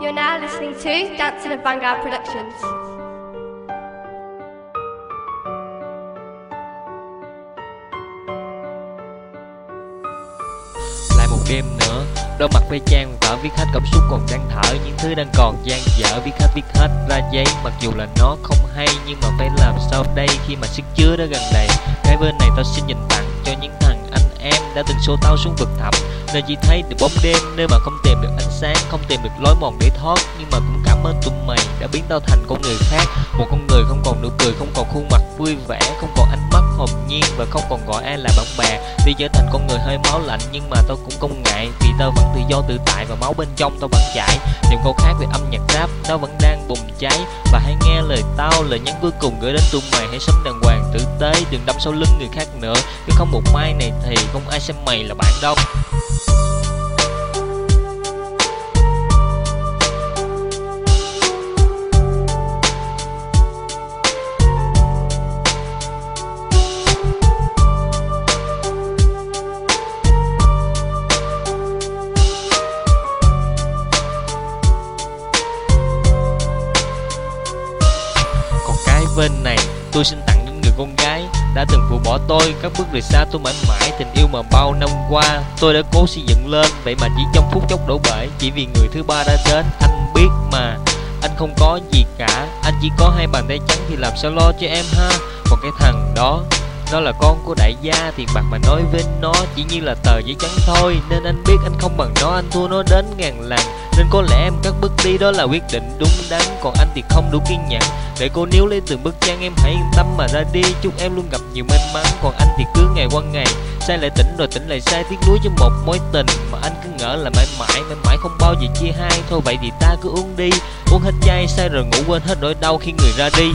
You're now listening to Dancing of Vanguard Productions. lại một đêm nữa, đôi mặt ve trang vỡ viết hết cảm xúc còn đang thở. Những thứ đang còn dang dở viết hết viết hết ra giấy. Mặc dù là nó không hay, nhưng mà phải làm sao đây khi mà sức chứa đã gần đầy. Cái bên này tao xin dành tặng cho những thằng anh em đã từng xô tao xuống vực thẳm nơi chỉ thấy được bóng đêm, nơi mà không tìm được ánh sáng, không tìm được lối mòn để thoát. Nhưng mà cũng cảm ơn tụi mày đã biến tao thành con người khác. Một con người không còn nụ cười, không còn khuôn mặt vui vẻ, không còn ánh hồn nhiên và không còn gọi ai là bạn bè. Tuy trở thành con người hơi máu lạnh, nhưng mà tao cũng không ngại vì tao vẫn tự do tự tại và máu bên trong tao vẫn chảy. Niềm khao khát về âm nhạc rap, nó vẫn đang bùng cháy. Và hãy nghe lời tao, lời nhắn cuối cùng gửi đến tụi mày. Hãy sống đàng hoàng tử tế, đừng đâm sau lưng người khác nữa. Chứ không một mai này thì không ai xem mày là bạn đâu. Bên này, tôi xin tặng đến người con gái đã từng phụ bỏ tôi. Các bước rời xa tôi mãi mãi, tình yêu mà bao năm qua, tôi đã cố xây dựng lên. Vậy mà chỉ trong phút chốc đổ bể, chỉ vì người thứ ba đã đến. Anh biết mà, anh không có gì cả. Anh chỉ có hai bàn tay trắng thì làm sao lo cho em ha? Còn cái thằng đó, nó là con của đại gia, tiền bạc mà nói với nó chỉ như là tờ giấy trắng thôi. Nên anh biết anh không bằng nó, anh thua nó đến ngàn lần. Nên có lẽ em cắt bước đi đó là quyết định đúng đắn. Còn anh thì không đủ kiên nhẫn để cô níu lên từng bức tranh, em hãy yên tâm mà ra đi. Chúc em luôn gặp nhiều may mắn. Còn anh thì cứ ngày qua ngày sai lại tỉnh rồi tỉnh lại sai tiếc nuối cho một mối tình mà anh cứ ngỡ là mãi mãi mãi mãi không bao giờ chia hai. Thôi vậy thì ta cứ uống đi. Uống hết chai sai rồi ngủ quên hết nỗi đau khi người ra đi.